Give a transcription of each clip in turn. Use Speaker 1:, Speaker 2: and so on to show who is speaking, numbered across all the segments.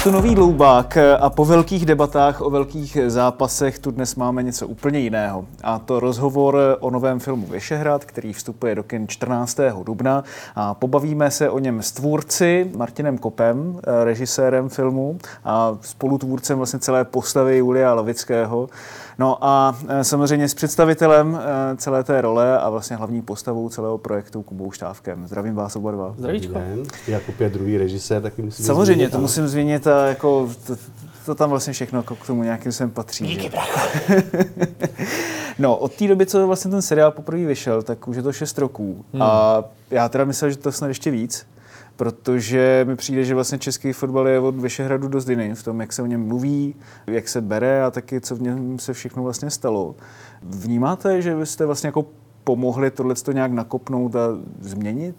Speaker 1: Je tu nový Dloubák a po velkých debatách o velkých zápasech tu dnes máme něco úplně jiného. A to rozhovor o novém filmu Vyšehrad, který vstupuje do kin 14. dubna. A pobavíme se o něm s tvůrci Martinem Kopem, režisérem filmu a spolutvůrcem vlastně celé postavy Julia Lavického. No a e, samozřejmě s představitelem e, celé té role a vlastně hlavní postavou celého projektu Kubou Štávkem. Zdravím vás oba dva.
Speaker 2: Zdravíčko. Jakub je druhý režisér, taky musím
Speaker 1: Samozřejmě,
Speaker 2: zmínit,
Speaker 1: to
Speaker 2: ano.
Speaker 1: musím zmínit a jako to, to tam vlastně všechno jako k tomu nějakým sem patří. Díky, No, od té doby, co vlastně ten seriál poprvé vyšel, tak už je to 6 roků. Hmm. A já teda myslel, že to snad ještě víc, protože mi přijde, že vlastně český fotbal je od Vyšehradu dost jiný v tom, jak se o něm mluví, jak se bere a taky, co v něm se všechno vlastně stalo. Vnímáte, že vy jste vlastně jako pomohli tohle nějak nakopnout a změnit?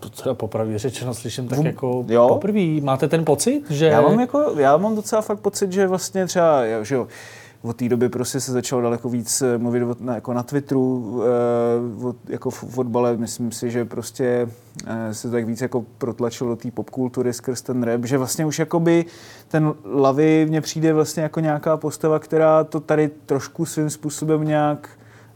Speaker 2: To teda popravdě řečeno slyším tak jako
Speaker 1: jo.
Speaker 2: poprvé. Máte ten pocit, že...
Speaker 1: Já mám, jako, já mám docela fakt pocit, že vlastně třeba, že jo, od té doby prostě se začalo daleko víc eh, mluvit o- na, jako na Twitteru, eh, o, jako v fotbale. Myslím si, že prostě eh, se tak víc jako protlačilo do té popkultury skrz ten rap, že vlastně už jakoby ten Lavy mně přijde vlastně jako nějaká postava, která to tady trošku svým způsobem nějak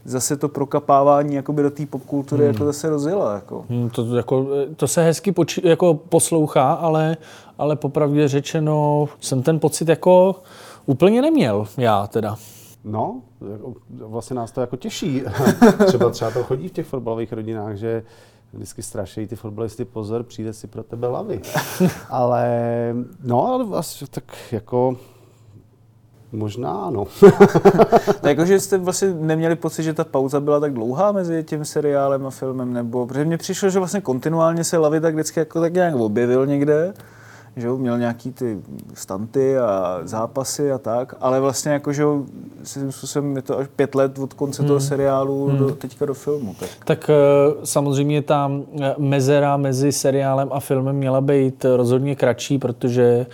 Speaker 1: zase to prokapávání jakoby do té popkultury hmm. jako zase rozjela. Jako.
Speaker 2: Hm, To, jako, to se hezky poči, jako poslouchá, ale, ale popravdě řečeno jsem ten pocit jako úplně neměl, já teda.
Speaker 3: No, vlastně nás to jako těší. třeba třeba to chodí v těch fotbalových rodinách, že vždycky strašejí ty fotbalisty, pozor, přijde si pro tebe lavy. ale, no, ale vlastně tak jako, možná ano.
Speaker 1: Tak jakože jste vlastně neměli pocit, že ta pauza byla tak dlouhá mezi tím seriálem a filmem, nebo protože mně přišlo, že vlastně kontinuálně se Lavy tak vždycky jako tak nějak objevil někde, že jo, měl nějaký ty stanty a zápasy a tak, ale vlastně jako, že jo, svým způsobem je to až pět let od konce toho seriálu do, teďka do filmu. Tak.
Speaker 2: Tak eh, samozřejmě ta eh, mezera mezi seriálem a filmem měla být rozhodně kratší, protože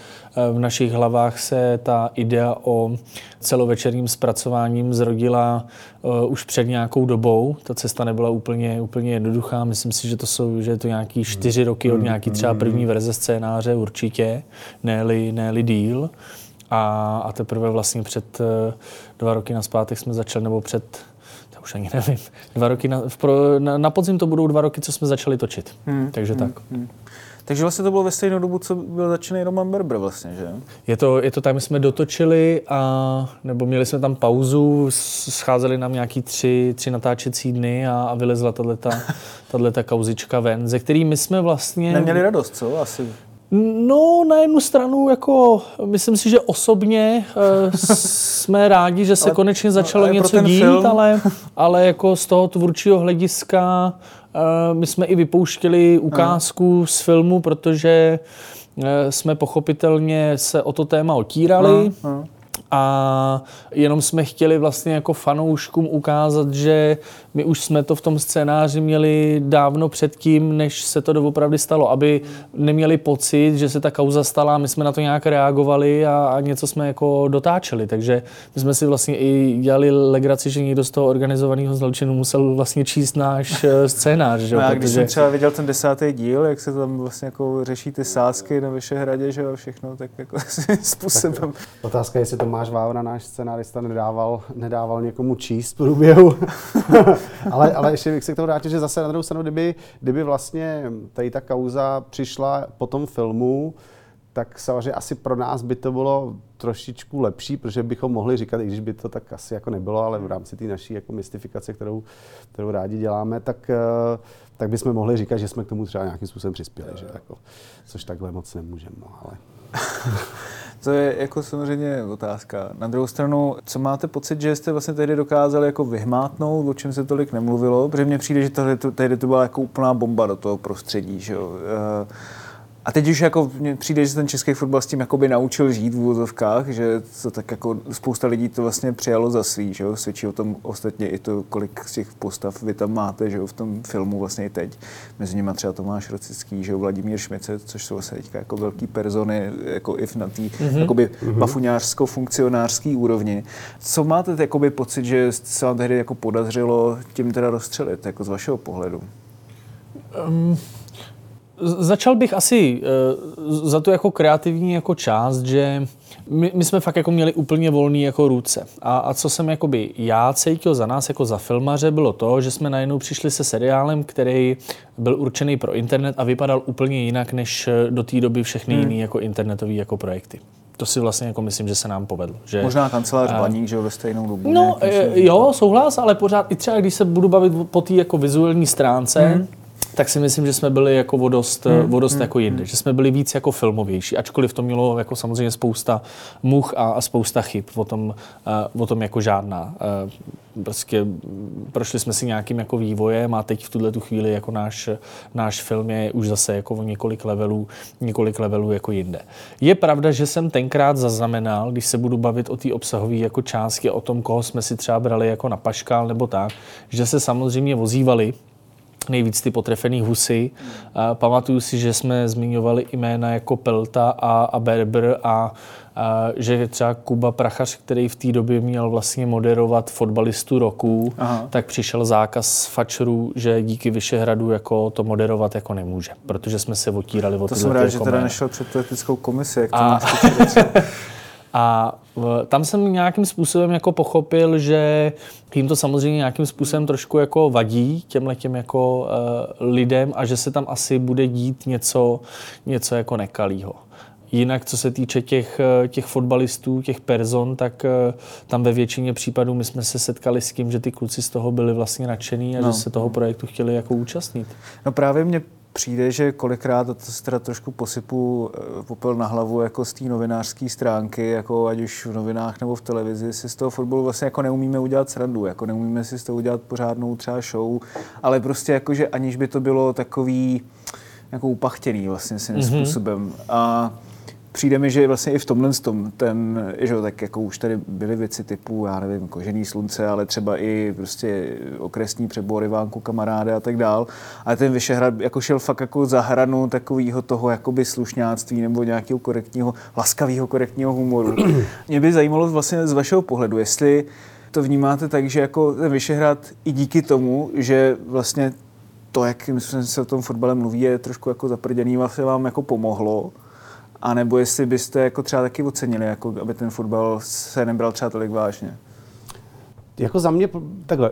Speaker 2: v našich hlavách se ta idea o celovečerním zpracováním zrodila eh, už před nějakou dobou. Ta cesta nebyla úplně, úplně jednoduchá. Myslím si, že to jsou že je to nějaký čtyři roky od nějaký třeba první verze scénáře určitě, ne-li, ne-li díl. A, a teprve vlastně před eh, dva roky naspátek jsme začali, nebo před to už ani nevím. Dva roky na, pro, na, na podzim to budou dva roky, co jsme začali točit. Hmm. Takže tak.
Speaker 1: Takže vlastně to bylo ve stejnou dobu, co byl začínaný Roman Berber vlastně, že?
Speaker 2: Je to, je to tak, my jsme dotočili a nebo měli jsme tam pauzu, scházeli nám nějaký tři, tři natáčecí dny a, a vylezla tato kauzička ven, ze který my jsme vlastně...
Speaker 1: Neměli radost, co? Asi.
Speaker 2: No, na jednu stranu, jako, myslím si, že osobně uh, jsme rádi, že se
Speaker 1: Ale-
Speaker 2: konečně
Speaker 1: no,
Speaker 2: začalo
Speaker 1: pro
Speaker 2: něco dít,
Speaker 1: film-
Speaker 2: ale, ale jako z toho tvůrčího hlediska my jsme i vypouštěli ukázku z filmu, protože uh, jsme pochopitelně se o to téma otírali.
Speaker 1: No,
Speaker 2: A jenom jsme chtěli vlastně jako fanouškům ukázat, že my už jsme to v tom scénáři měli dávno předtím, než se to doopravdy stalo, aby neměli pocit, že se ta kauza stala, my jsme na to nějak reagovali a, a něco jsme jako dotáčeli. Takže my jsme si vlastně i dělali legraci, že někdo z toho organizovaného zločinu musel vlastně číst náš eh, scénář. Že?
Speaker 1: No
Speaker 2: jo,
Speaker 1: já když jsem třeba viděl ten desátý díl, jak se tam vlastně jako řeší ty sázky na Vyšehradě, že jo, a všechno, tak jako způsobem.
Speaker 3: Otázka je, jestli Tomáš Vávra, náš scenárista, nedával, nedával někomu číst v průběhu. ale, ale ještě bych se k tomu vrátil, že zase na druhou stranu, kdyby, kdyby vlastně tady ta kauza přišla po tom filmu, tak samozřejmě asi pro nás by to bylo trošičku lepší, protože bychom mohli říkat, i když by to tak asi jako nebylo, ale v rámci té naší jako mystifikace, kterou, kterou rádi děláme, tak, eh, tak bychom mohli říkat, že jsme k tomu třeba nějakým způsobem přispěli, že jako, což takhle moc nemůžeme, no, ale...
Speaker 1: To je jako samozřejmě otázka. Na druhou stranu, co máte pocit, že jste vlastně tehdy dokázali jako vyhmátnout, o čem se tolik nemluvilo? Protože mně přijde, že tady to, tehdy to byla jako úplná bomba do toho prostředí, že jo? Eh, A teď už jako přijde, že ten český fotbal s tím jakoby naučil žít v úvozovkách, že to tak jako spousta lidí to vlastně přijalo za svý, že jo? Svědčí o tom ostatně i to, kolik z těch postav vy tam máte, že jo, v tom filmu vlastně i teď. Mezi nimi třeba Tomáš Rocický, že jo, Vladimír Šmice, což jsou vlastně teďka jako velký persony, jako i na té mm-hmm. jakoby bafuňářsko-funkcionářský úrovni. Co máte jakoby pocit, že se vám tehdy jako podařilo tím teda rozstřelit, jako z vašeho pohledu?
Speaker 2: Um, Začal bych asi uh, za tu jako kreativní jako část, že my, my jsme fakt jako měli úplně volný jako ruce. A, a co jsem jakoby já cítil za nás jako za filmaře, bylo to, že jsme najednou přišli se seriálem, který byl určený pro internet a vypadal úplně jinak než eh, do té doby všechny hmm. jiné jako internetové jako projekty to si vlastně jako myslím, že se nám povedlo. Že,
Speaker 1: Možná kancelář a, Baník, že ve stejnou dobu.
Speaker 2: No jo, souhlas, ale pořád i třeba, když se budu bavit po té jako vizuální stránce, hmm tak si myslím, že jsme byli jako vodost, hmm. vodost hmm. jako jinde, hmm. že jsme byli víc jako filmovější, ačkoliv to mělo jako samozřejmě spousta much a, a spousta chyb, o tom, uh, o tom jako žádná. Uh, prostě prošli jsme si nějakým jako vývojem a teď v tuhle tu chvíli jako náš, náš film je už zase jako o několik levelů, několik levelů jako jinde. Je pravda, že jsem tenkrát zaznamenal, když se budu bavit o té obsahové jako části, o tom, koho jsme si třeba brali jako na paškál nebo tak, že se samozřejmě vozívali nejvíc ty potrefený husy. A pamatuju si, že jsme zmiňovali jména jako Pelta a, a Berber a, a že třeba Kuba Prachař, který v té době měl vlastně moderovat fotbalistu roku, Aha. tak přišel zákaz fačrů, že díky Vyšehradu jako to moderovat jako nemůže, protože jsme se otírali o
Speaker 1: To jsem rád, že teda nešel před tu etickou komisi, jak to a...
Speaker 2: A tam jsem nějakým způsobem jako pochopil, že jim to samozřejmě nějakým způsobem trošku jako vadí těmhle těm jako uh, lidem a že se tam asi bude dít něco, něco jako nekalýho. Jinak, co se týče těch, eh, těch fotbalistů, těch person, tak tam ve většině případů my jsme se setkali s tím, že ty kluci z toho byli vlastně nadšený a no. že se toho projektu chtěli jako účastnit.
Speaker 1: No právě mě přijde, že kolikrát, a to se teda trošku posypu eh, popel na hlavu jako z té novinářské stránky, jako ať už v novinách nebo v televizi, si z toho fotbalu vlastně jako neumíme udělat srandu, jako neumíme si z toho udělat pořádnou třeba show, ale prostě jako, že aniž by to bylo takový jako upachtěný vlastně svým mm-hmm. způsobem. A přijde mi, že vlastně i v tomhle tom, ten, že tak jako už tady byly věci typu, já nevím, kožený slunce, ale třeba i prostě okresní přebory, vánku kamaráde a tak dál. Ale ten Vyšehrad jako šel fakt jako za hranu takového toho jakoby slušňáctví nebo nějakého korektního, laskavého korektního humoru. Mě by zajímalo vlastně z vašeho pohledu, jestli to vnímáte tak, že jako ten Vyšehrad i díky tomu, že vlastně to, jak se o tom fotbale mluví, je trošku jako zaprděný, vlastně vám jako pomohlo, a nebo jestli byste jako třeba taky ocenili, jako aby ten fotbal se nebral třeba tolik vážně?
Speaker 3: Jako za mě takhle,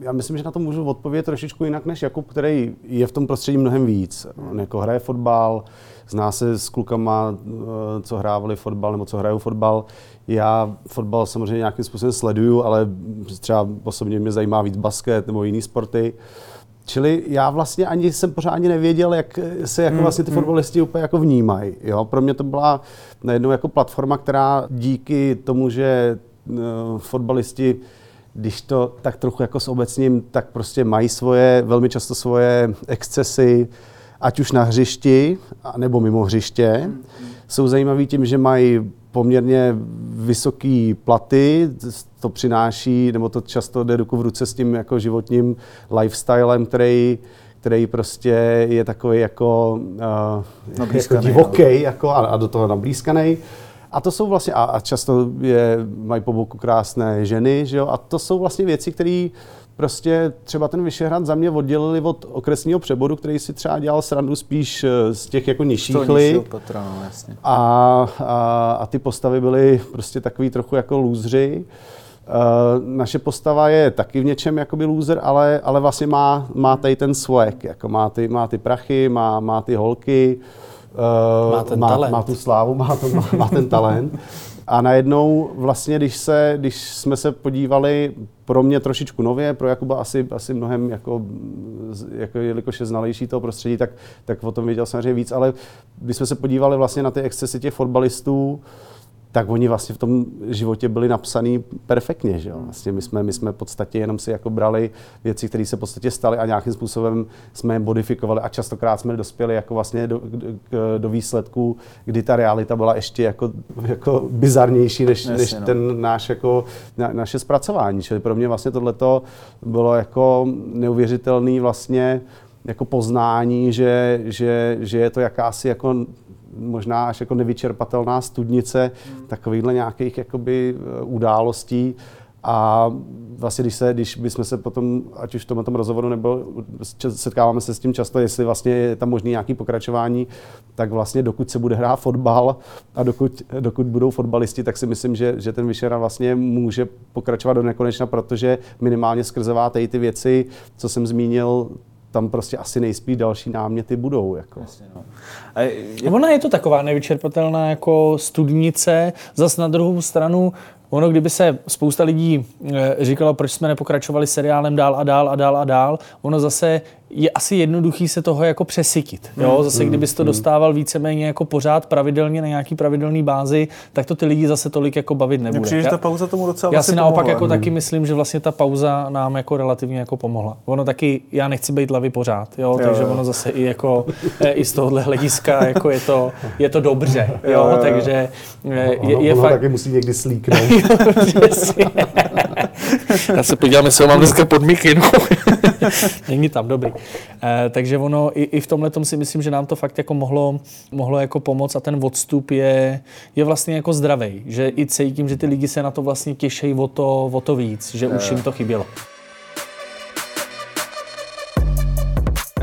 Speaker 3: já myslím, že na to můžu odpovědět trošičku jinak než Jakub, který je v tom prostředí mnohem víc. On jako hraje fotbal, zná se s klukama, eh, co hrávali fotbal nebo co hrajou fotbal. Já fotbal samozřejmě nějakým způsobem sleduju, ale třeba osobně mě zajímá víc basket nebo jiný sporty. Uh, Čili já vlastně ani jsem pořádně nevěděl, jak se jako hmm, vlastně ty hmm. fotbalisti úplně jako vnímají. Jo? Pro mě to byla najednou jako platforma, která díky tomu, že uh, fotbalisti když to tak trochu jako s obecním, tak prostě mají svoje, velmi často svoje excesy, ať už na hřišti, nebo mimo hřiště. Hmm. Jsou zajímaví tím, že mají poměrně vysoký platy, to přináší, nebo to často jde ruku v ruce s tím jako životním lifestylem, který, který prostě je takový jako, uh, jako divoký jako, a, a do toho nablízkaný. A to jsou vlastně, a, a často je, mají po boku krásné ženy, že jo, a to jsou vlastně věci, které prostě třeba ten Vyšehrad za mě oddělili od okresního přeboru, který si třeba dělal srandu spíš eh, z těch jako nižších lig.
Speaker 1: No, jasně.
Speaker 3: A, a, a ty postavy byly prostě takový trochu jako lůzři. Uh, naše postava je taky v něčem jakoby loser, ale, ale vlastně má, má tady ten swag, jako má ty, má ty prachy, má, má ty holky,
Speaker 2: uh, má, ten má, talent.
Speaker 3: má tu slávu, má, to, má, má ten talent. A najednou vlastně, když, se, když jsme se podívali pro mě trošičku nově, pro Jakuba asi, asi mnohem, jako, jako jelikož je znalejší toho prostředí, tak, tak o tom věděl samozřejmě víc, ale když jsme se podívali vlastně na ty excesy těch fotbalistů, tak oni vlastně v tom životě byli napsaný perfektně. Že jo? Vlastně my, jsme, my jsme v podstatě jenom si jako brali věci, které se v podstatě staly a nějakým způsobem jsme je modifikovali a častokrát jsme dospěli jako vlastně do, do, do výsledku, kdy ta realita byla ještě jako, jako bizarnější než, Jasně, než no. ten náš jako, na, naše zpracování. Čili pro mě vlastně tohleto bylo jako neuvěřitelný vlastně jako poznání, že, že, že je to jakási jako možná až jako nevyčerpatelná studnice hmm. takovýchhle nějakých jakoby eh, událostí. A vlastně, když, se, když bychom se potom, ať už v tom, rozhovoru, nebo setkáváme se s tím často, jestli vlastně je tam možný nějaký pokračování, tak vlastně dokud se bude hrát fotbal a dokud, dokud budou fotbalisti, tak si myslím, že, že ten Vyšera vlastně může pokračovat do nekonečna, protože minimálně skrzevá ty věci, co jsem zmínil, tam prostě asi nejspíš další náměty budou. Jako. Jasně, no.
Speaker 2: A je... Ona je to taková nevyčerpatelná jako studnice, zas na druhou stranu Ono, kdyby se spousta lidí eh, říkalo, proč jsme nepokračovali seriálem dál a dál a dál a dál, ono zase je asi jednoduchý se toho jako přesytit. Jo? Hmm, zase hmm, kdybys to hmm. dostával víceméně jako pořád pravidelně na nějaký pravidelný bázi, tak to ty lidi zase tolik jako bavit nebude.
Speaker 1: Přijde, že ta pauza tomu docela
Speaker 2: Já si pomohla. naopak jako taky myslím, že vlastně ta pauza nám jako relativně jako pomohla. Ono taky, já nechci být lavy pořád, jo? jo takže jo. ono zase i jako eh, i z tohohle hlediska jako je to, je to dobře, jo? jo, jo. takže
Speaker 3: eh, je, je ono fakt... taky musí někdy slíknout.
Speaker 2: já se podívám, jestli ho mám dneska pod mikinu. Není tam, dobrý. Eh, takže ono i, i v tomhle si myslím, že nám to fakt jako mohlo, mohlo jako pomoct a ten odstup je, je vlastně jako zdravý, že i cítím, že ty lidi se na to vlastně těšejí o to, o to víc, že už jim to chybělo.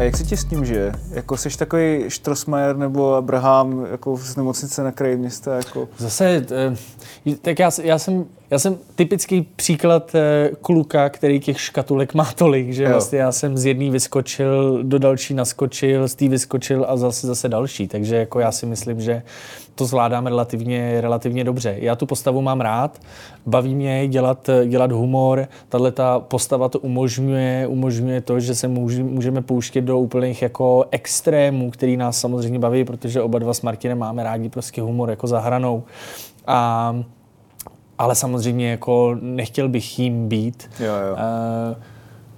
Speaker 1: Jak se ti s tím žije? Jako jsi takový Štrosmajer nebo Abraham jako z nemocnice na kraji města? Jako...
Speaker 2: Zase, eh, tak já, já jsem já jsem typický příklad eh, kluka, který těch škatulek má tolik, že jo. vlastně já jsem z jedné vyskočil, do další naskočil, z té vyskočil a zase zase další. Takže jako já si myslím, že to zvládám relativně, relativně dobře. Já tu postavu mám rád, baví mě dělat, dělat humor, tahle ta postava to umožňuje, umožňuje to, že se může, můžeme pouštět do úplných jako extrémů, který nás samozřejmě baví, protože oba dva s Martinem máme rádi prostě humor jako za hranou. A ale samozřejmě jako nechtěl bych jím být.
Speaker 1: Jo, jo. Uh,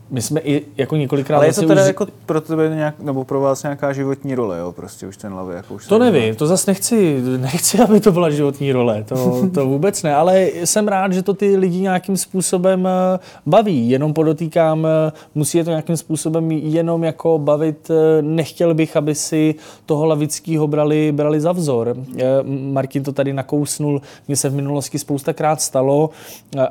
Speaker 2: my jsme i jako několikrát...
Speaker 1: Ale je to teda už... jako pro tebe nějak, nebo pro vás nějaká životní role, jo, prostě už ten lavy, jako už
Speaker 2: To nevím, to zase nechci, nechci, aby to byla životní role, to, to vůbec ne, ale jsem rád, že to ty lidi nějakým způsobem eh, baví, jenom podotýkám, eh, musí je to nějakým způsobem jenom jako bavit, eh, nechtěl bych, aby si toho lavického brali, brali za vzor. Martin to tady nakousnul, mně se v minulosti spoustakrát stalo,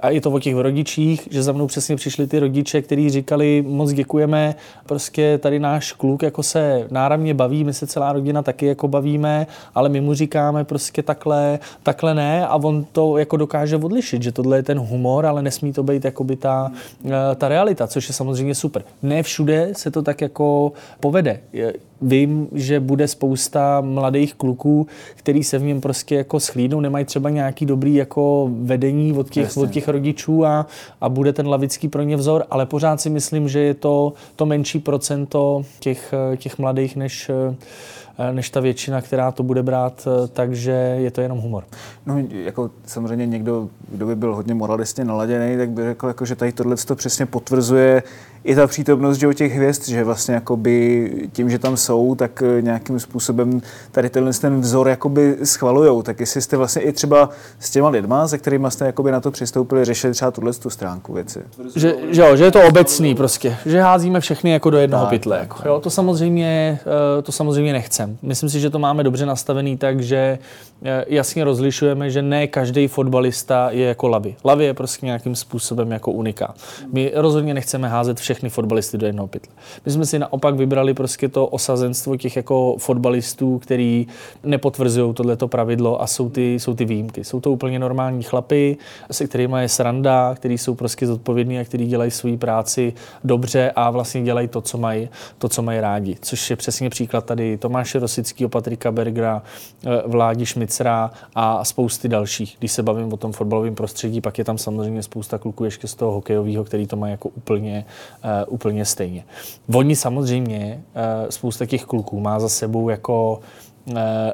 Speaker 2: a je to o těch rodičích, že za mnou přesně přišli ty rodiče, kteří říkali, moc děkujeme, prostě tady náš kluk jako se náramně baví, my se celá rodina taky jako bavíme, ale my mu říkáme prostě takhle, takhle ne a on to jako dokáže odlišit, že tohle je ten humor, ale nesmí to být jakoby ta, eh, ta realita, což je samozřejmě super. Ne všude se to tak jako povede vím, že bude spousta mladých kluků, který se v něm prostě jako schlídnou, nemají třeba nějaký dobrý jako vedení od těch, od těch rodičů a, a bude ten lavický pro ně vzor, ale pořád si myslím, že je to, to menší procento těch, těch mladých, než, než ta většina, která to bude brát, takže je to jenom humor.
Speaker 1: No, jako samozřejmě někdo, kdo by byl hodně moralistně naladěný, tak by řekl, jako, že tady tohle to přesně potvrzuje i ta přítomnost že, těch hvězd, že vlastně jakoby tím, že tam jsou, tak eh, nějakým způsobem tady tenhle ten vzor jakoby schvalujou. Tak jestli jste vlastně i třeba s těma lidma, se kterými jste jakoby na to přistoupili, řešili třeba tuhle tu stránku věci.
Speaker 2: Že, že, jo, že je to obecný prostě, že házíme všechny jako do jednoho tak, pytle. Jako, jo, to samozřejmě, eh, to samozřejmě nechcem. Myslím si, že to máme dobře nastavený tak, že eh, jasně rozlišujeme, že ne každý fotbalista je jako Lavi. Lavi je prostě nějakým způsobem jako unika. My rozhodně nechceme házet všechny fotbalisty do jednoho pytle. My jsme si naopak vybrali prostě to osazenstvo těch jako fotbalistů, který nepotvrzují tohleto pravidlo a jsou ty, jsou ty výjimky. Jsou to úplně normální chlapy, se kterými je sranda, kteří jsou prostě zodpovědní a kteří dělají svoji práci dobře a vlastně dělají to, co mají, to, co mají rádi. Což je přesně příklad tady Tomáše Rosického, Patrika Bergera, eh, Vládi Šmicra a spousty dalších. Když se bavím o tom fotbalovém prostředí, pak je tam samozřejmě spousta kluků ještě z toho hokejového, který to mají jako úplně, uh, úplně stejně. Oni samozřejmě, uh, spousta těch kluků má za sebou jako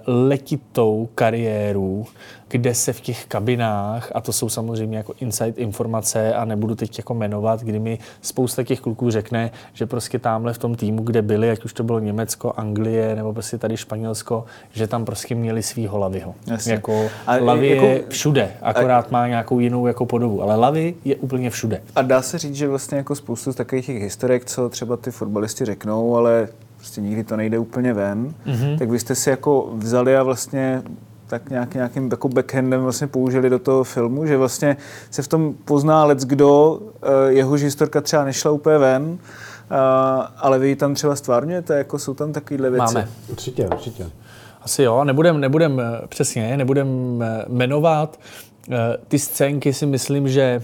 Speaker 2: letitou kariéru, kde se v těch kabinách, a to jsou samozřejmě jako inside informace a nebudu teď jako jmenovat, kdy mi spousta těch kluků řekne, že prostě tamhle v tom týmu, kde byli, ať už to bylo Německo, Anglie nebo prostě tady Španělsko, že tam prostě měli svýho Lavyho.
Speaker 1: Jasně.
Speaker 2: Jako
Speaker 1: A
Speaker 2: Lavy
Speaker 1: jako-
Speaker 2: je všude, akorát má nějakou jinou jako podobu, ale Lavy je úplně všude.
Speaker 1: A dá se říct, že vlastně jako spoustu z takových těch co třeba ty fotbalisti řeknou, ale prostě nikdy to nejde úplně ven, mm-hmm. tak vy jste si jako vzali a vlastně tak nějak, nějakým jako backhandem vlastně použili do toho filmu, že vlastně se v tom pozná lec kdo, eh, jehož historka třeba nešla úplně ven, a, ale vy ji tam třeba stvárňujete, jako jsou tam takovéhle věci.
Speaker 2: Máme.
Speaker 3: Určitě, určitě.
Speaker 2: Asi jo, nebudem, nebudem eh, přesně, nebudem eh, jmenovat. Eh, Ty scénky si myslím, že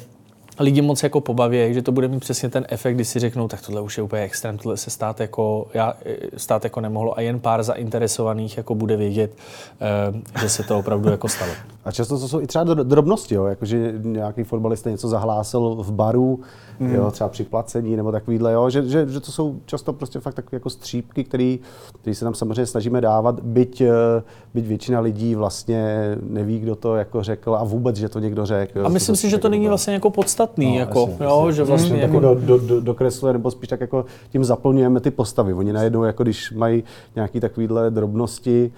Speaker 2: lidi moc jako pobaví, že to bude mít přesně ten efekt, kdy si řeknou, tak tohle už je úplně extrém, tohle se stát jako, já, eh, stát jako nemohlo a jen pár zainteresovaných jako bude vědět, eh, že se to opravdu jako stalo.
Speaker 3: A často to jsou i třeba dro- drobnosti, jo? jakože nějaký fotbalista něco zahlásil v baru, mm. jo, třeba při placení nebo takovýhle, jo? Že, že, že, to jsou často prostě fakt takové jako střípky, který, který se tam samozřejmě snažíme dávat, byť, eh, byť většina lidí vlastně neví, kdo to jako řekl a vůbec, že to někdo řekl.
Speaker 2: A myslím si, že to není vlastně jako podstatný,
Speaker 3: No,
Speaker 2: jako,
Speaker 3: jasně,
Speaker 2: jo,
Speaker 3: jasně.
Speaker 2: že vlastně
Speaker 3: Tím
Speaker 2: jako,
Speaker 3: do, do, do, dokresluje, nebo spíš tak jako tím zaplňujeme ty postavy. Oni najednou, jako když mají nějaké takovéhle drobnosti,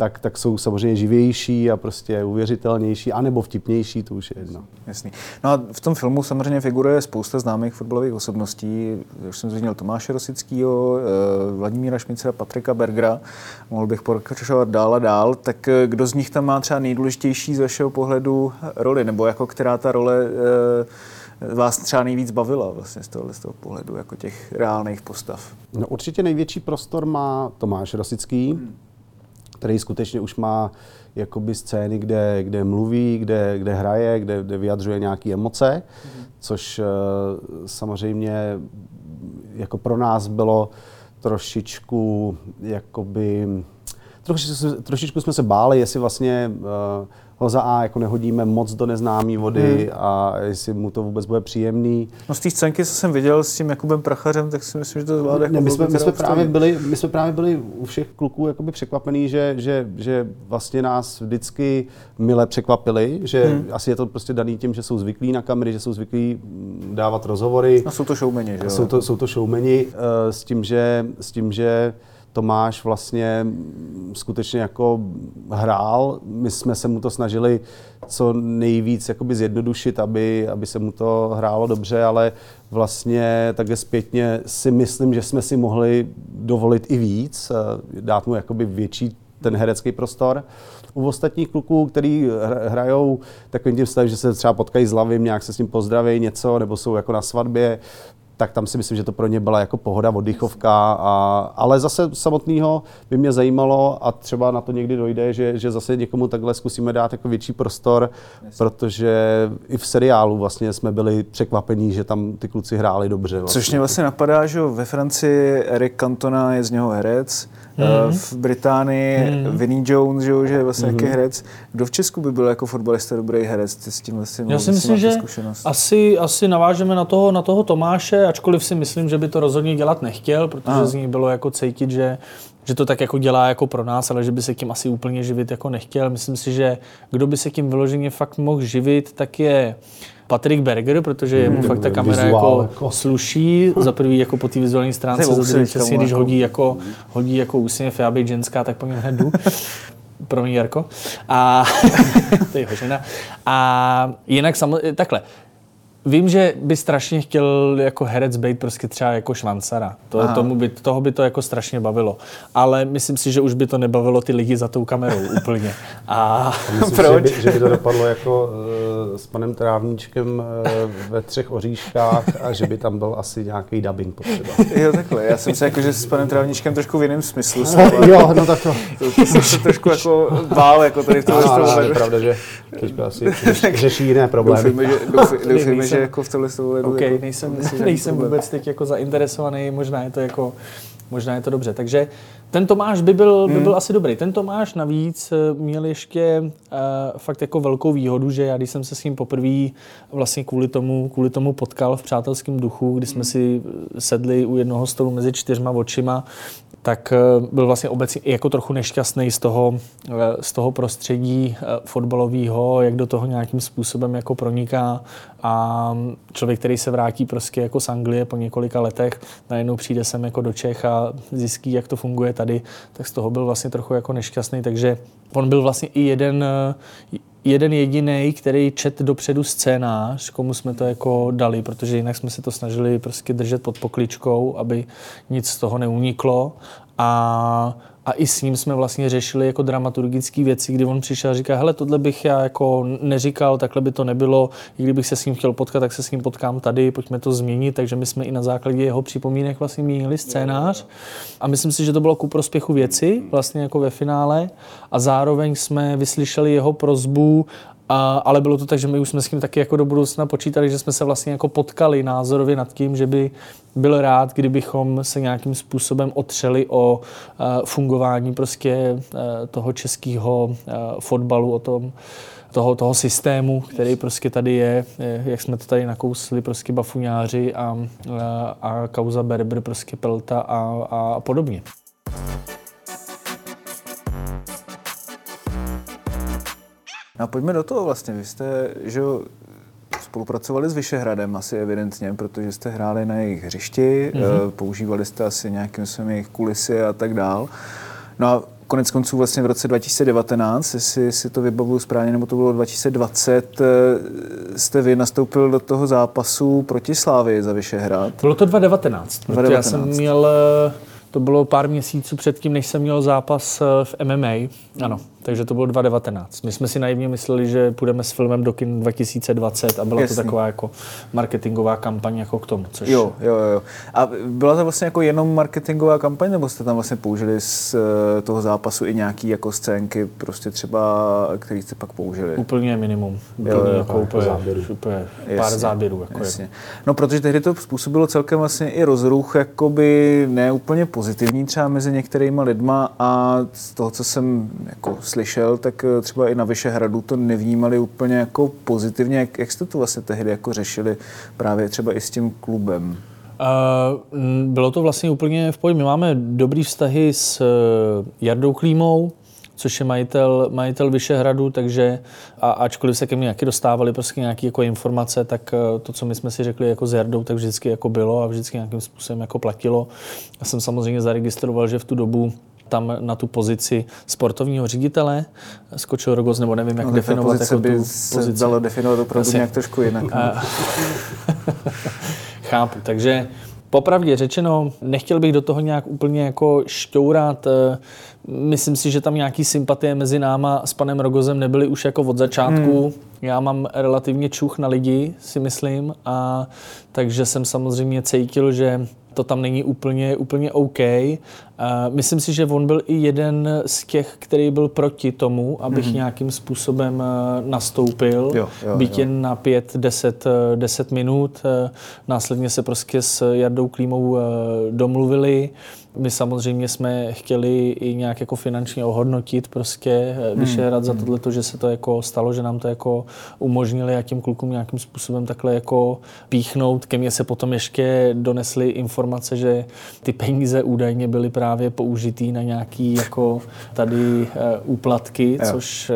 Speaker 3: tak, tak jsou samozřejmě živější a prostě uvěřitelnější, anebo vtipnější, to už je jedno.
Speaker 1: Jasný. No a v tom filmu samozřejmě figuruje spousta známých fotbalových osobností. Už jsem zmínil Tomáše Rosického, eh, Vladimíra Šmicera, Patrika Bergera. Mohl bych pokračovat dál a dál. Tak eh, kdo z nich tam má třeba nejdůležitější z vašeho pohledu roli? Nebo jako která ta role eh, vás třeba nejvíc bavila vlastně z tohohle z toho pohledu, jako těch reálných postav?
Speaker 3: No, určitě největší prostor má Tomáš Rosický, který skutečně už má jakoby scény, kde, kde mluví, kde, kde hraje, kde, kde vyjadřuje nějaké emoce, což eh, samozřejmě jako pro nás bylo trošičku jakoby trošičku, trošičku jsme se báli, jestli vlastně uh, ho za A jako nehodíme moc do neznámé vody
Speaker 1: Hmm.
Speaker 3: a jestli mu to vůbec bude příjemný.
Speaker 1: No z té scénky, co jsem viděl s tím Jakubem Prachařem, tak si myslím, že to zvládá jako
Speaker 3: Ne, my, jsme, my, jsme právě byli, my jsme právě byli u všech kluků jakoby překvapení, že, že, že vlastně nás vždycky mile překvapili, že hmm. asi je to prostě daný tím, že jsou zvyklí na kamery, že jsou zvyklí mm, dávat rozhovory.
Speaker 1: No jsou to showmeni, že jo?
Speaker 3: Jsou to, jsou to showmeni uh, s tím, že, s tím, že Tomáš vlastně skutečně jako hrál. My jsme se mu to snažili co nejvíc jakoby zjednodušit, aby, aby se mu to hrálo dobře, ale vlastně takhle zpětně si myslím, že jsme si mohli dovolit i víc, eh, dát mu jakoby větší ten herecký prostor. U ostatních kluků, který hr- hrajou takovým tím stavem, že se třeba potkají s Lavím, nějak se s ním pozdraví něco, nebo jsou jako na svatbě, tak tam si myslím, že to pro ně byla jako pohoda, oddychovka. A, ale zase samotného by mě zajímalo, a třeba na to někdy dojde, že, že zase někomu takhle zkusíme dát jako větší prostor, protože i v seriálu vlastně jsme byli překvapení, že tam ty kluci hráli dobře. Vlastně.
Speaker 1: Což mě vlastně napadá, že ve Francii Eric Cantona je z něho herec, mm. v Británii mm. Vinnie Jones, že, je vlastně mm. taky herec. Kdo v Česku by byl jako fotbalista dobrý herec? Ty s tím vlastně
Speaker 2: Já si myslím, že
Speaker 1: zkušenost.
Speaker 2: asi, asi navážeme na toho, na toho Tomáše, ačkoliv si myslím, že by to rozhodně dělat nechtěl, protože
Speaker 1: Aha.
Speaker 2: z ní bylo jako cítit, že, že to tak jako dělá jako pro nás, ale že by se tím asi úplně živit jako nechtěl. Myslím si, že kdo by se tím vyloženě fakt mohl živit, tak je Patrik Berger, protože jemu fakt ta kamera
Speaker 3: vizuál
Speaker 2: jako,
Speaker 3: jako.
Speaker 2: sluší. Za prvý jako po té vizuální stránce, za druhý
Speaker 1: úsvit
Speaker 2: přesně, když
Speaker 1: jako.
Speaker 2: hodí jako, hodí jako úsměv, já být ženská, tak po něm hned jdu. Pro mě Jarko. A to je jeho žena. A jinak samozřejmě, takhle. Vím, že by strašně chtěl jako herec být prostě třeba jako švancara. To,
Speaker 1: Aha.
Speaker 2: tomu by, toho by to jako strašně bavilo. Ale myslím si, že už by to nebavilo ty lidi za tou kamerou úplně. A
Speaker 3: Myslím,
Speaker 1: Proč?
Speaker 3: Že by, že by to dopadlo jako uh, s panem Trávníčkem uh, ve třech oříškách a že by tam byl asi nějaký dubbing potřeba.
Speaker 1: Jo, takhle. Já jsem se jako, že s panem Trávničkem trošku v jiném smyslu. slova.
Speaker 3: jo, no tak to.
Speaker 1: To, to jsem se trošku jako bál, jako tady v tomhle
Speaker 3: ano,
Speaker 1: toho
Speaker 3: je pravda, že teďka asi řeš- řeší jiné problémy.
Speaker 1: Doufejme, že, doufejme, jako v tomhle toho hledu
Speaker 2: OK,
Speaker 1: jako,
Speaker 2: nejsem, nejsem vůbec teď jako zainteresovaný, možná je to jako, možná je to dobře. Takže Ten Tomáš by byl, by byl asi dobrý. Ten Tomáš navíc eh, měl ještě uh, fakt jako velkou výhodu, že já když jsem se s ním poprvé vlastně kvůli tomu, kvůli tomu potkal v přátelském duchu, kdy jsme si sedli u jednoho stolu mezi čtyřma očima, tak eh, byl vlastně obecně jako trochu nešťastný z toho, eh, z toho prostředí eh, fotbalového, jak do toho nějakým způsobem jako proniká. A člověk, který se vrátí prostě jako z Anglie po několika letech, najednou přijde sem jako do Čech a zjistí, jak to funguje tady, tak z toho byl vlastně trochu jako nešťastný, takže on byl vlastně i jeden, jeden jediný, který čet dopředu scénář, komu jsme to jako dali, protože jinak jsme se to snažili prostě držet pod pokličkou, aby nic z toho neuniklo. A a i s ním jsme vlastně řešili jako dramaturgické věci, kdy on přišel a říká, hele, tohle bych já jako neříkal, takhle by to nebylo, i kdybych se s ním chtěl potkat, tak se s ním potkám tady, pojďme to změnit, takže my jsme i na základě jeho připomínek vlastně měnili scénář. A myslím si, že to bylo ku prospěchu věci, vlastně jako ve finále. A zároveň jsme vyslyšeli jeho prozbu a, ale bylo to tak, že my už jsme s tím taky jako do budoucna počítali, že jsme se vlastně jako potkali názorově nad tím, že by byl rád, kdybychom se nějakým způsobem otřeli o uh, fungování prostě uh, toho českého uh, fotbalu, o tom, toho, toho systému, který prostě tady je, jak jsme to tady nakousli, prostě bafuňáři a, a, a kauza Berber, prostě Pelta a, a podobně.
Speaker 1: No a pojďme do toho vlastně. Vy jste, že spolupracovali s Vyšehradem asi evidentně, protože jste hráli na jejich hřišti, mm-hmm. používali jste asi nějakým svým jejich kulisy a tak dál. No a konec konců vlastně v roce 2019, jestli si to vybavuju správně, nebo to bylo 2020, eh, jste vy nastoupil do toho zápasu proti Slávii za Vyšehrad.
Speaker 2: Bylo to 2019. 2019. Já jsem měl eh, to bylo pár měsíců předtím, než jsem měl zápas v MMA. Ano, takže to bylo 2019. My jsme si naivně mysleli, že půjdeme s filmem do kin 2020 a byla Jasný. to taková jako marketingová kampaň jako k tomu. Což...
Speaker 1: Jo, jo, jo. A byla to vlastně jako jenom marketingová kampaň, nebo jste tam vlastně použili z eh, toho zápasu i nějaký jako scénky, prostě třeba, který jste pak použili?
Speaker 2: Úplně minimum. Úplně jo, jo, jako pár úplně, záběrů. Úplně pár záběrů. Jako jasně.
Speaker 1: Jako. No, protože tehdy to způsobilo celkem vlastně i rozruch, jakoby ne úplně pozitivní třeba mezi některýma lidma a z toho, co jsem jako slyšel, tak eh, třeba i na Vyšehradu to nevnímali úplně jako pozitivně. Jak, jak jste to vlastně tehdy jako řešili právě třeba i s tím klubem? Uh,
Speaker 2: bylo to vlastně úplně v pohodě. My máme dobrý vztahy s uh, Jardou Klímou, což je majitel, majitel Vyšehradu, takže a ačkoliv se ke mně nějaký dostávali prostě nějaké jako informace, tak to, co my jsme si řekli jako s Jardou, tak vždycky jako bylo a vždycky nějakým způsobem jako platilo. Já jsem samozřejmě zaregistroval, že v tu dobu tam na tu pozici sportovního ředitele skočil Rogos, nebo nevím, jak no, definovat
Speaker 1: jako by tu se pozici. dalo definovat opravdu Asi. nějak trošku jinak. No.
Speaker 2: Chápu, takže Popravdě řečeno, nechtěl bych do toho nějak úplně jako šťourat. Myslím si, že tam nějaký sympatie mezi náma s panem Rogozem nebyly už jako od začátku. Hmm. Já mám relativně čuch na lidi, si myslím, a takže jsem samozřejmě cítil, že to tam není úplně, úplně OK. Myslím si, že on byl i jeden z těch, který byl proti tomu, abych mm-hmm. nějakým způsobem eh, nastoupil, jo, jo, byť jo. jen na 5, 10, 10 minut. Eh, následně se prostě s Jardou Klímou eh, domluvili. My samozřejmě jsme chtěli i nějak jako finančně ohodnotit prostě hmm. Vyšehrad za hmm. tohle, že se to jako stalo, že nám to jako umožnili a těm klukům nějakým způsobem takhle jako píchnout. Ke mně se potom ještě donesly informace, že ty peníze údajně byly právě použitý na nějaký jako tady uh, úplatky, jo. což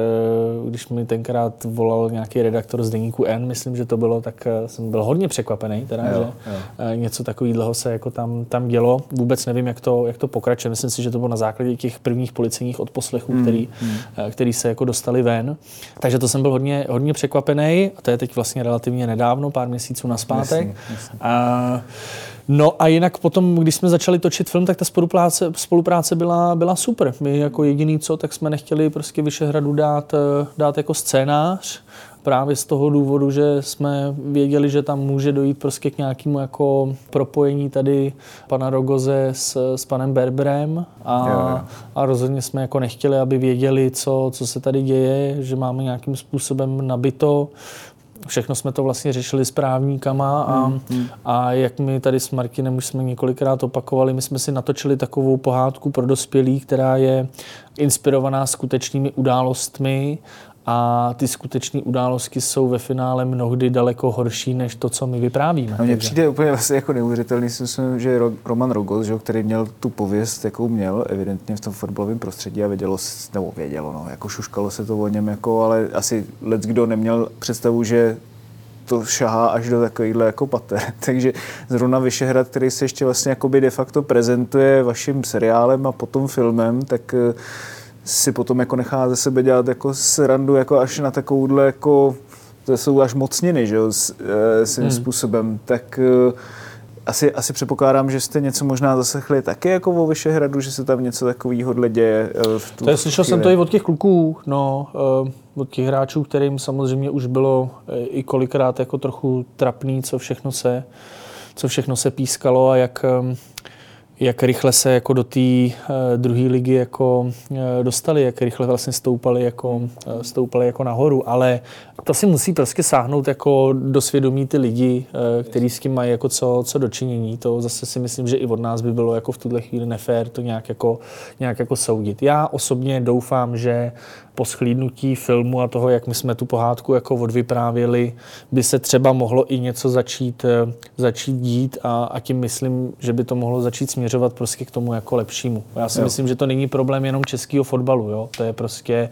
Speaker 2: uh, když mi tenkrát volal nějaký redaktor z deníku N, myslím, že to bylo, tak uh, jsem byl hodně překvapený, teda, jo, že jo. Uh, něco takového se jako tam, tam dělo. Vůbec nevím, jak to, jak to pokračuje. Myslím si, že to bylo na základě těch prvních policejních odposlechů, hmm. který, hmm. který se jako dostali ven. Takže to jsem byl hodně, hodně překvapený a to je teď vlastně relativně nedávno, pár měsíců na zpátek. Jasně, jasně. A, No a jinak potom, když jsme začali točit film, tak ta spolupráce, spolupráce byla, byla super. My jako jediný co, tak jsme nechtěli prostě Vyšehradu dát, dát jako scénář, právě z toho důvodu, že jsme věděli, že tam může dojít prostě k nějakému jako propojení tady pana Rogoze s, s panem Berberem a, jo, jo. a rozhodně jsme jako nechtěli, aby věděli, co, co se tady děje, že máme nějakým způsobem nabito všechno jsme to vlastně řešili s právníkama a, hmm. a jak my tady s Martinem už jsme několikrát opakovali, my jsme si natočili takovou pohádku pro dospělí, která je inspirovaná skutečnými událostmi a ty skutečné události jsou ve finále mnohdy daleko horší než to, co my vyprávíme.
Speaker 1: No, mně přijde úplně vlastně jako neuvěřitelný, si myslím, že Roman Rogos, že, který měl tu pověst, jakou měl, evidentně v tom fotbalovém prostředí a vědělo, nebo vědělo, no, jako šuškalo se to o něm, jako, ale asi let kdo neměl představu, že to šahá až do takovýchhle jako pater. Takže zrovna Vyšehrad, který se ještě vlastně jakoby de facto prezentuje vaším seriálem a potom filmem, tak eh, si potom jako nechá ze sebe dělat jako srandu jako až na takovouhle jako to jsou až mocniny, že jo, s, e, svým hmm. způsobem, tak e, asi, asi předpokládám, že jste něco možná zasechli taky jako o Vyšehradu, že se tam něco takového děje e, v tu
Speaker 2: To je, slyšel jsem to i od těch kluků, no, e, od těch hráčů, kterým samozřejmě už bylo i kolikrát jako trochu trapný, co všechno se, co všechno se pískalo a jak e, jak rychle se jako do té uh, druhé ligy jako uh, dostali, jak rychle vlastně stoupali jako, uh, stoupali jako nahoru, ale to si musí prostě sáhnout jako do svědomí ty lidi, kteří s tím mají jako co, co dočinění. To zase si myslím, že i od nás by bylo jako v tuhle chvíli nefér to nějak jako, nějak jako soudit. Já osobně doufám, že po schlídnutí filmu a toho, jak my jsme tu pohádku jako odvyprávěli, by se třeba mohlo i něco začít, eh, začít dít a, a tím myslím, že by to mohlo začít směřovat prostě k tomu jako lepšímu. Já si jo. myslím, že to není problém jenom českého fotbalu, jo? to je prostě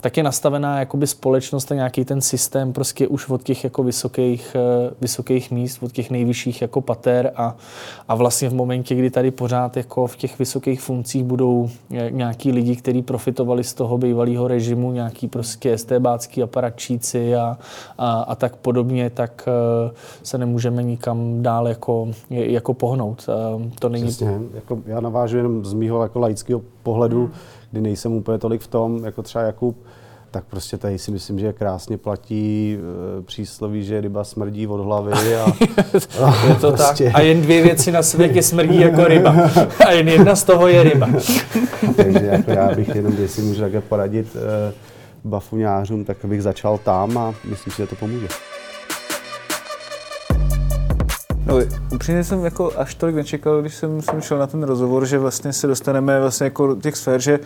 Speaker 2: tak je nastavená jakoby společnost a nějaký ten systém prostě už od těch jako vysokých, eh, vysokých míst, od těch nejvyšších jako pater a, a vlastně v momentě, kdy tady pořád jako v těch vysokých funkcích budou eh, nějaký lidi, kteří profitovali z toho bývalého režimu, nějaký prostě estébácký aparatčíci a, a, a tak podobně, tak uh, se nemůžeme nikam dál jako, jako pohnout. Uh, to není...
Speaker 3: Přesně. Jako já navážu jenom z mýho jako laického pohledu, hmm. kdy nejsem úplně tolik v tom, jako třeba Jakub, tak prostě tady si myslím, že krásně platí e, přísloví, že ryba smrdí od hlavy. A,
Speaker 2: a je to prostě... tak. A jen dvě věci na světě smrdí jako ryba. A jen jedna z toho je ryba.
Speaker 3: Takže jako já bych jenom, jestli můžu takhle poradit e, bafuňářům, tak bych začal tam a myslím si, že to pomůže.
Speaker 1: No, upřímně jsem jako až tolik nečekal, když jsem, jsem šel na ten rozhovor, že vlastně se dostaneme vlastně jako do těch sfér, že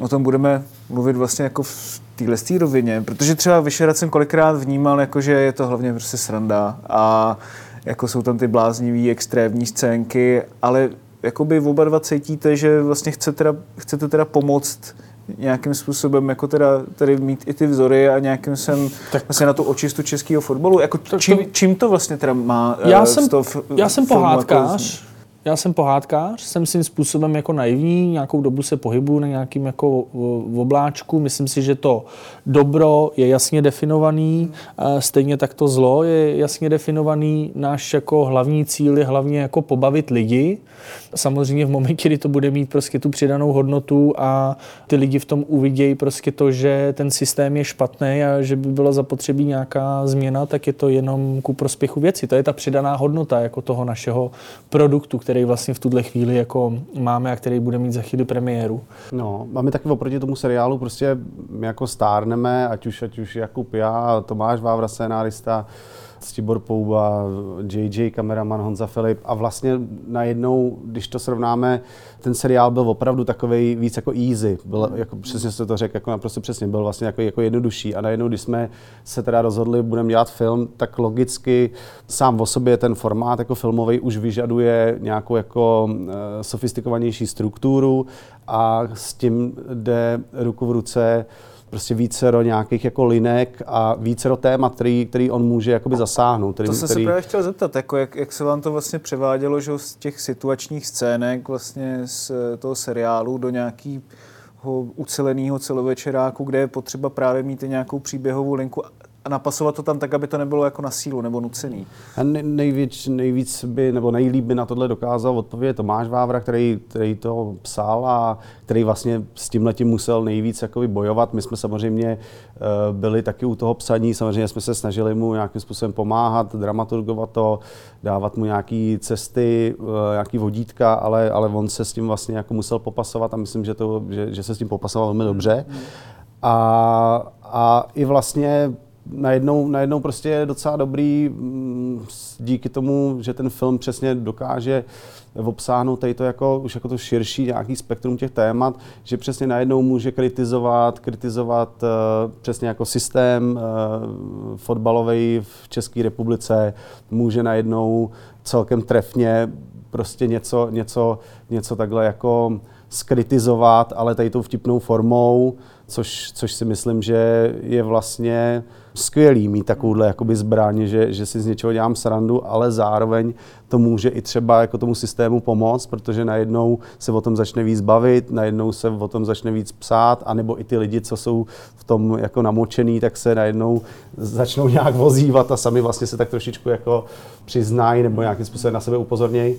Speaker 1: o tom budeme mluvit vlastně jako v téhle rovině, protože třeba Vyšerat jsem kolikrát vnímal, jako že je to hlavně prostě sranda a jako jsou tam ty bláznivý extrémní scénky, ale jakoby oba dva cítíte, že vlastně chcete teda, chcete teda pomoct nějakým způsobem jako teda tady mít i ty vzory a nějakým jsem tak. vlastně na tu očistu českého fotbalu. Jako čím, čím to vlastně teda má
Speaker 2: já uh, jsem, toho Já jsem pohádkář, jako já jsem pohádkář, jsem svým způsobem jako naivní, nějakou dobu se pohybuju na nějakým jako v obláčku. Myslím si, že to dobro je jasně definovaný, stejně tak to zlo je jasně definovaný. Náš jako hlavní cíl je hlavně jako pobavit lidi. Samozřejmě v momentě, kdy to bude mít prostě tu přidanou hodnotu a ty lidi v tom uvidějí prostě to, že ten systém je špatný a že by byla zapotřebí nějaká změna, tak je to jenom ku prospěchu věci. To je ta přidaná hodnota jako toho našeho produktu, který který vlastně v tuhle chvíli jako máme a který bude mít za chvíli premiéru.
Speaker 3: No, máme taky oproti tomu seriálu prostě jako stárneme, ať už, ať už Jakub, já, Tomáš Vávra, scénárista, Stibor Pouba, JJ, kameraman Honza Filip a vlastně najednou, když to srovnáme, ten seriál byl opravdu takový víc jako easy, byl, jako, přesně jste to řekl, jako naprosto přesně, byl vlastně jako, jako jednodušší. A najednou, když jsme se teda rozhodli, budeme dělat film, tak logicky sám o sobě ten formát jako filmový už vyžaduje nějakou jako uh, sofistikovanější strukturu a s tím jde ruku v ruce prostě vícero nějakých jako linek a vícero témat, který, který on může jakoby zasáhnout. Který,
Speaker 1: to jsem
Speaker 3: který...
Speaker 1: se právě chtěl zeptat, jako jak, jak se vám to vlastně převádělo, že z těch situačních scének vlastně z toho seriálu do nějaký uceleného celovečeráku, kde je potřeba právě mít i nějakou příběhovou linku a napasovat to tam tak, aby to nebylo jako na sílu nebo nucený.
Speaker 3: A nejvíc, nejvíc by, nebo nejlíp by na tohle dokázal odpovědět Tomáš Vávra, který, který to psal a který vlastně s tím letím musel nejvíc jakoby bojovat. My jsme samozřejmě eh, byli taky u toho psaní, samozřejmě jsme se snažili mu nějakým způsobem pomáhat, dramaturgovat to, dávat mu nějaké cesty, eh, nějaký vodítka, ale, ale on se s tím vlastně jako musel popasovat a myslím, že, to, že, že se s tím popasoval velmi dobře. A, a i vlastně najednou, najednou prostě je docela dobrý mm, díky tomu, že ten film přesně dokáže obsáhnout tady to jako, už jako to širší nějaký spektrum těch témat, že přesně najednou může kritizovat, kritizovat uh, přesně jako systém uh, fotbalový v České republice, může najednou celkem trefně prostě něco, něco, něco takhle jako skritizovat, ale tady tou vtipnou formou, což, což si myslím, že je vlastně skvělý mít takovouhle jakoby zbraň, že, že si z něčeho dělám srandu, ale zároveň to může i třeba jako tomu systému pomoct, protože najednou se o tom začne víc bavit, najednou se o tom začne víc psát, anebo i ty lidi, co jsou v tom jako namočený, tak se najednou začnou nějak vozívat a sami vlastně se tak trošičku jako přiznají nebo nějakým způsobem na sebe upozornějí.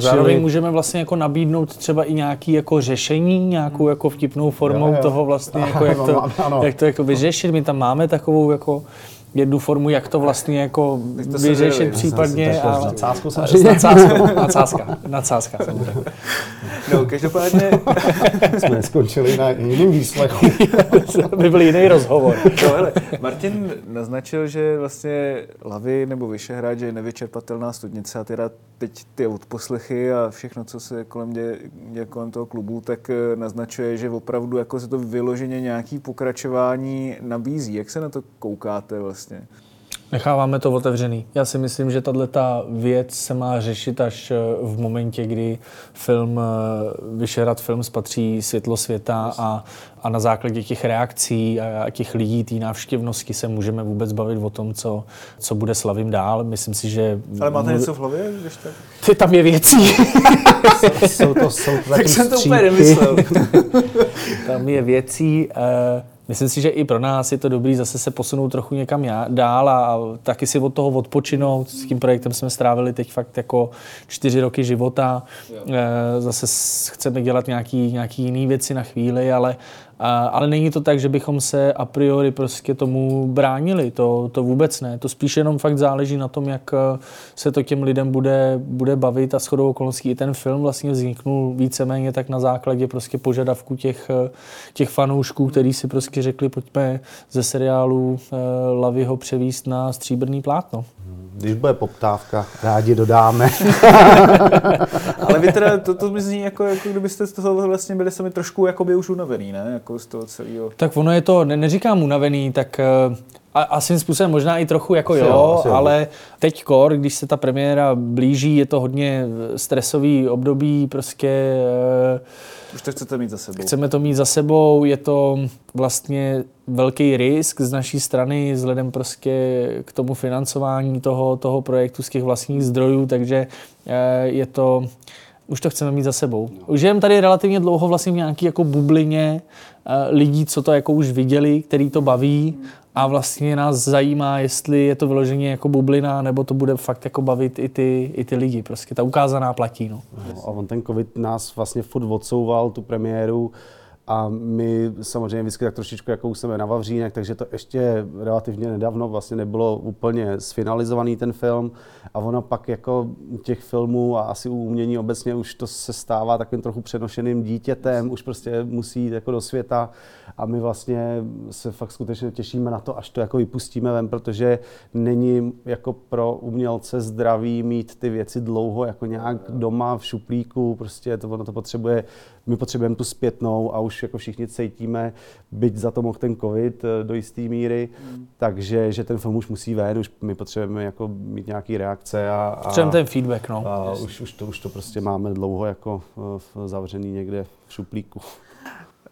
Speaker 2: Zároveň
Speaker 3: Čili-
Speaker 2: můžeme vlastně jako nabídnout třeba i nějaký jako řešení, nějakou jako vtipnou formou
Speaker 3: Jo, jo.
Speaker 2: toho vlastně, jako jak, to,
Speaker 3: Ano, ano.
Speaker 2: jak to jako vyřešit. My tam máme takovou jako jednu formu, jak to vlastně jako
Speaker 1: to se
Speaker 2: vyřešit
Speaker 1: dělali.
Speaker 2: případně. Ale-
Speaker 3: nadsázkou
Speaker 2: S
Speaker 3: samozřejmě.
Speaker 2: nadsázkou, nadsázka, nadsázka samozřejmě.
Speaker 1: No, každopádně,
Speaker 3: jsme skončili na jiném výslechu.
Speaker 2: To by byl jiný rozhovor.
Speaker 1: no, hele, Martin naznačil, že vlastně Lavy nebo Vyšehrad, že je nevyčerpatelná studnice a teda teď ty odposlechy a všechno, co se kolem děje, děje kolem toho klubu, tak eh, naznačuje, že opravdu jako se to vyloženě nějaký pokračování nabízí. Jak se na to koukáte vlastně?
Speaker 2: Necháváme to otevřený. Já si myslím, že tahle ta věc se má řešit až eh, v momentě, kdy film eh, Vyšehrad film spatří světlo světa a, a na základě těch reakcí a těch lidí, té návštěvnosti se můžeme vůbec bavit o tom, co, co bude slavím dál. Myslím si, že...
Speaker 1: Ale máte něco v hlavě, když tak?
Speaker 2: Ty tam je věcí.
Speaker 3: jsou to, jsou to
Speaker 1: Tak
Speaker 3: taky
Speaker 1: jsem to úplně nemyslel.
Speaker 2: tam je věcí. eh, Myslím si, že i pro nás je to dobrý zase se posunout trochu někam já- dál a, taky si od toho odpočinout. S tím projektem jsme strávili teď fakt jako čtyři roky života. Eh, Zase chceme dělat nějaký, nějaký jiný věci na chvíli, ale, ale není to tak, že bychom se a priori prostě tomu bránili. To, to vůbec ne. To spíš jenom fakt záleží na tom, jak eh, se to těm lidem bude, bude bavit a shodou okolností i ten film vlastně vzniknul víceméně tak na základě prostě požadavku těch, eh, těch fanoušků, který si prostě řekli, pojďme ze seriálu eh, Lavyho převíst na stříbrný plátno.
Speaker 3: Když bude poptávka, rádi dodáme.
Speaker 1: Ale vy teda, to, to mi zní jako, jako kdybyste z toho vlastně byli sami trošku jakoby už unavený, ne? Jako z toho celého.
Speaker 2: Tak ono je to, ne, neříkám unavený, tak eh, a, a svým způsobem možná i trochu jako
Speaker 3: Asi
Speaker 2: jo,
Speaker 3: jo, asi jo.
Speaker 2: ale teď kor, když se ta premiéra blíží, je to hodně stresový období, prostě eh,
Speaker 1: Už to chcete mít za sebou.
Speaker 2: Chceme to mít za sebou, je to vlastně velký risk z naší strany vzhledem prostě k tomu financování toho, toho projektu z těch vlastních zdrojů, takže eh, je to, už to chceme mít za sebou. Už žijeme tady relativně dlouho vlastně v nějaký jako bublině eh, lidí, co to jako už viděli, který to baví a vlastně nás zajímá, jestli je to vyloženě jako bublina, nebo to bude fakt jako bavit i ty, i ty lidi. Prostě ta ukázaná platí. No.
Speaker 3: No, a on ten covid nás vlastně furt odsouval, tu premiéru, a my samozřejmě vždycky tak trošičku jako jsme na Vavřínech, takže to ještě relativně nedávno vlastně nebylo úplně sfinalizovaný ten film. A ono pak jako těch filmů a asi u umění obecně už to se stává takovým trochu přenošeným dítětem, už prostě musí jít jako do světa a my vlastně se fakt skutečně těšíme na to, až to jako vypustíme ven, protože není jako pro umělce zdravý mít ty věci dlouho jako nějak doma v šuplíku, prostě to, ono to potřebuje, my potřebujeme tu zpětnou a už jako všichni cítíme, byť za to mohl ten covid eh, do jisté míry, takže že ten film už musí ven, už my potřebujeme jako mít nějaký reakce a, a,
Speaker 2: Potřebujeme ten feedback. No.
Speaker 3: a už, už, to, už to prostě máme dlouho jako eh, v- zavřený někde v šuplíku.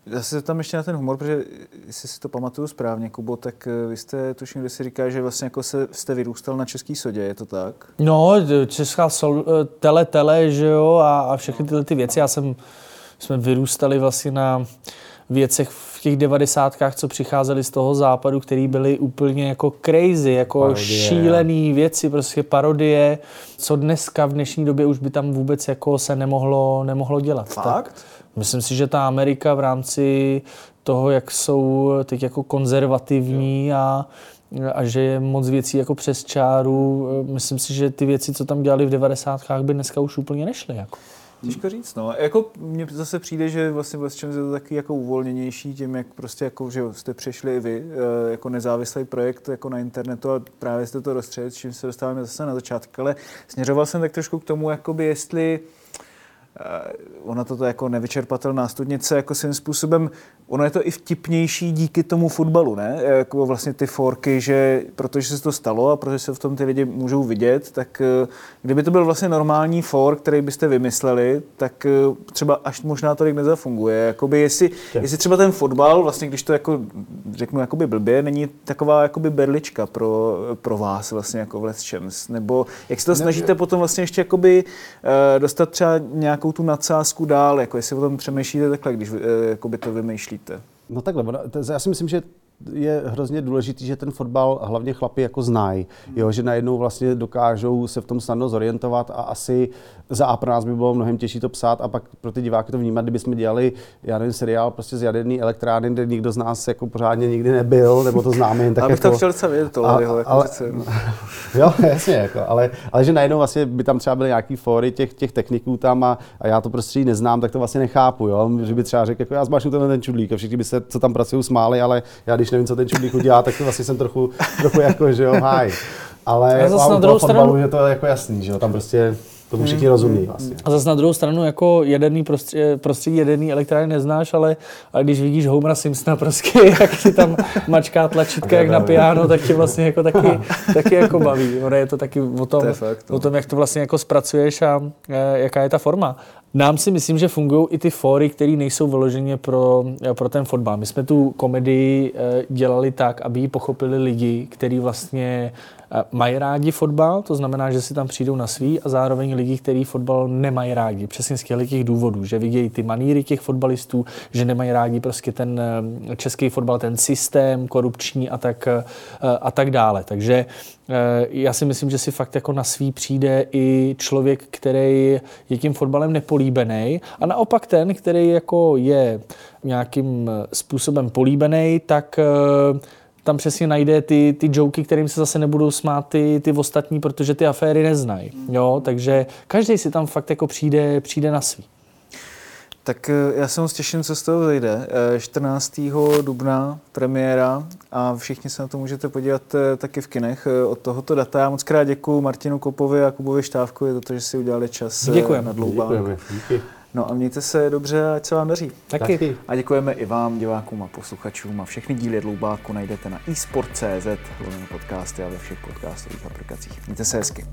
Speaker 1: Já se tam ještě na ten humor, protože jestli si to pamatuju správně, Kubo, tak eh, vy jste, tuším, kde si říká, že vlastně jako se, jste vyrůstal na český sodě, je to tak?
Speaker 2: No, česká sol, tele, tele, že jo, a, a všechny tyhle ty věci. Já jsem, jsme vyrůstali vlastně na věcech v těch devadesátkách, co přicházely z toho západu, které byly úplně jako crazy, jako
Speaker 3: Parodie.
Speaker 2: šílený věci, prostě parodie, co dneska v dnešní době už by tam vůbec jako se nemohlo, nemohlo dělat.
Speaker 1: Fakt?
Speaker 2: Tak, myslím si, že ta Amerika v rámci toho, jak jsou teď jako konzervativní a, a že je moc věcí jako přes čáru, myslím si, že ty věci, co tam dělali v 90. by dneska už úplně nešly. Jako.
Speaker 1: Těžko říct, no. Jako mně zase přijde, že vlastně West Ham je to taky jako uvolněnější tím, jak prostě jako, že jste přišli i vy, eh, jako nezávislý projekt jako na internetu a právě jste to rozstřelili, s čím se dostáváme zase na začátek, ale směřoval jsem tak trošku k tomu, jakoby jestli ona toto jako nevyčerpatelná studnice jako svým způsobem ono je to i vtipnější díky tomu fotbalu, ne? Jako vlastně ty forky, že protože se to stalo a protože se v tom ty lidi můžou vidět, tak eh, kdyby to byl vlastně normální for, který byste vymysleli, tak eh, třeba až možná tolik nezafunguje. Jakoby jestli, jestli třeba ten fotbal, vlastně když to jako řeknu jakoby blbě, není taková jakoby berlička pro, pro vás vlastně jako v Let's Champs, nebo jak se to snažíte potom vlastně ještě jakoby dostat třeba nějakou tu nadsázku dál, jako jestli o tom přemýšlíte takhle, když uh, jakoby to vymýšlíte?
Speaker 3: No takhle, já si myslím, že je hrozně důležitý, že ten fotbal hlavně chlapi jako znají, jo, že najednou vlastně dokážou se v tom snadno zorientovat a asi za A pro nás by bylo mnohem těžší to psát a pak pro ty diváky to vnímat, kdybychom dělali, já nevím, seriál prostě z jaderný elektrárny, kde nikdo z nás jako pořádně nikdy nebyl, nebo to známe jen tak
Speaker 1: Ale
Speaker 3: jako...
Speaker 1: to chtěl docela vědět, to, a, jako ale,
Speaker 3: Jo, jasně, jako, ale, ale, že najednou vlastně by tam třeba byly nějaký fóry těch, těch techniků tam a, a já to prostě neznám, tak to vlastně nechápu, jo, že by třeba řekl, jako já zmášnu tenhle ten čudlík a všichni by se, co tam pracují, smáli, ale já když nevím, co ten čudlík udělá, tak to vlastně jsem trochu, trochu jako, že jo, háj. Ale zase na druhou stranu... je to jako jasný, že jo, tam prostě tomu hmm. všichni rozumí vlastně.
Speaker 2: A zase na druhou stranu jako jedený prostředí, prostředí jedený elektrárny neznáš, ale, ale když vidíš Homera Simpsona prostě, jak si tam mačká tlačítka jak na piano, tak tě vlastně jako taky, taky jako baví. Ono je to taky o tom, to fakt, no. o tom, jak to vlastně jako zpracuješ a e, jaká je ta forma. Nám si myslím, že fungují i ty fóry, které nejsou vyloženě pro, pro ten fotbal. My jsme tu komedii e, dělali tak, aby ji pochopili lidi, kteří vlastně mají rádi fotbal, to znamená, že si tam přijdou na svý a zároveň lidi, kteří fotbal nemají rádi. Přesně z těch důvodů, že vidějí ty maníry těch fotbalistů, že nemají rádi prostě ten eh, český fotbal, ten systém korupční a tak, eh, a tak dále. Takže eh, já si myslím, že si fakt jako na svý přijde i člověk, který je tím fotbalem nepolíbený a naopak ten, který jako je nějakým způsobem políbený, tak tam přesně najde ty, ty joky, kterým se zase nebudou smát ty, ty ostatní, protože ty aféry neznají. Jo, takže každý si tam fakt jako přijde, přijde na svý.
Speaker 1: Tak eh, já se moc těším, co z toho vyjde. 14. Eh, dubna premiéra a všichni se na to můžete podívat eh, taky v kinech od tohoto data. Já moc krát děkuji Martinu Kopovi a Kubovi Štávkovi za to, že si udělali čas
Speaker 2: Děkujeme.
Speaker 1: na dloubák. Děkujeme. Díky. No a mějte se dobře, ať se vám daří.
Speaker 2: Taky. Taky.
Speaker 1: A děkujeme i vám, divákům a posluchačům. A všechny díly Dloubáku najdete na eSport.cz, podcasty a ve všech podcastových aplikacích. Mějte se hezky.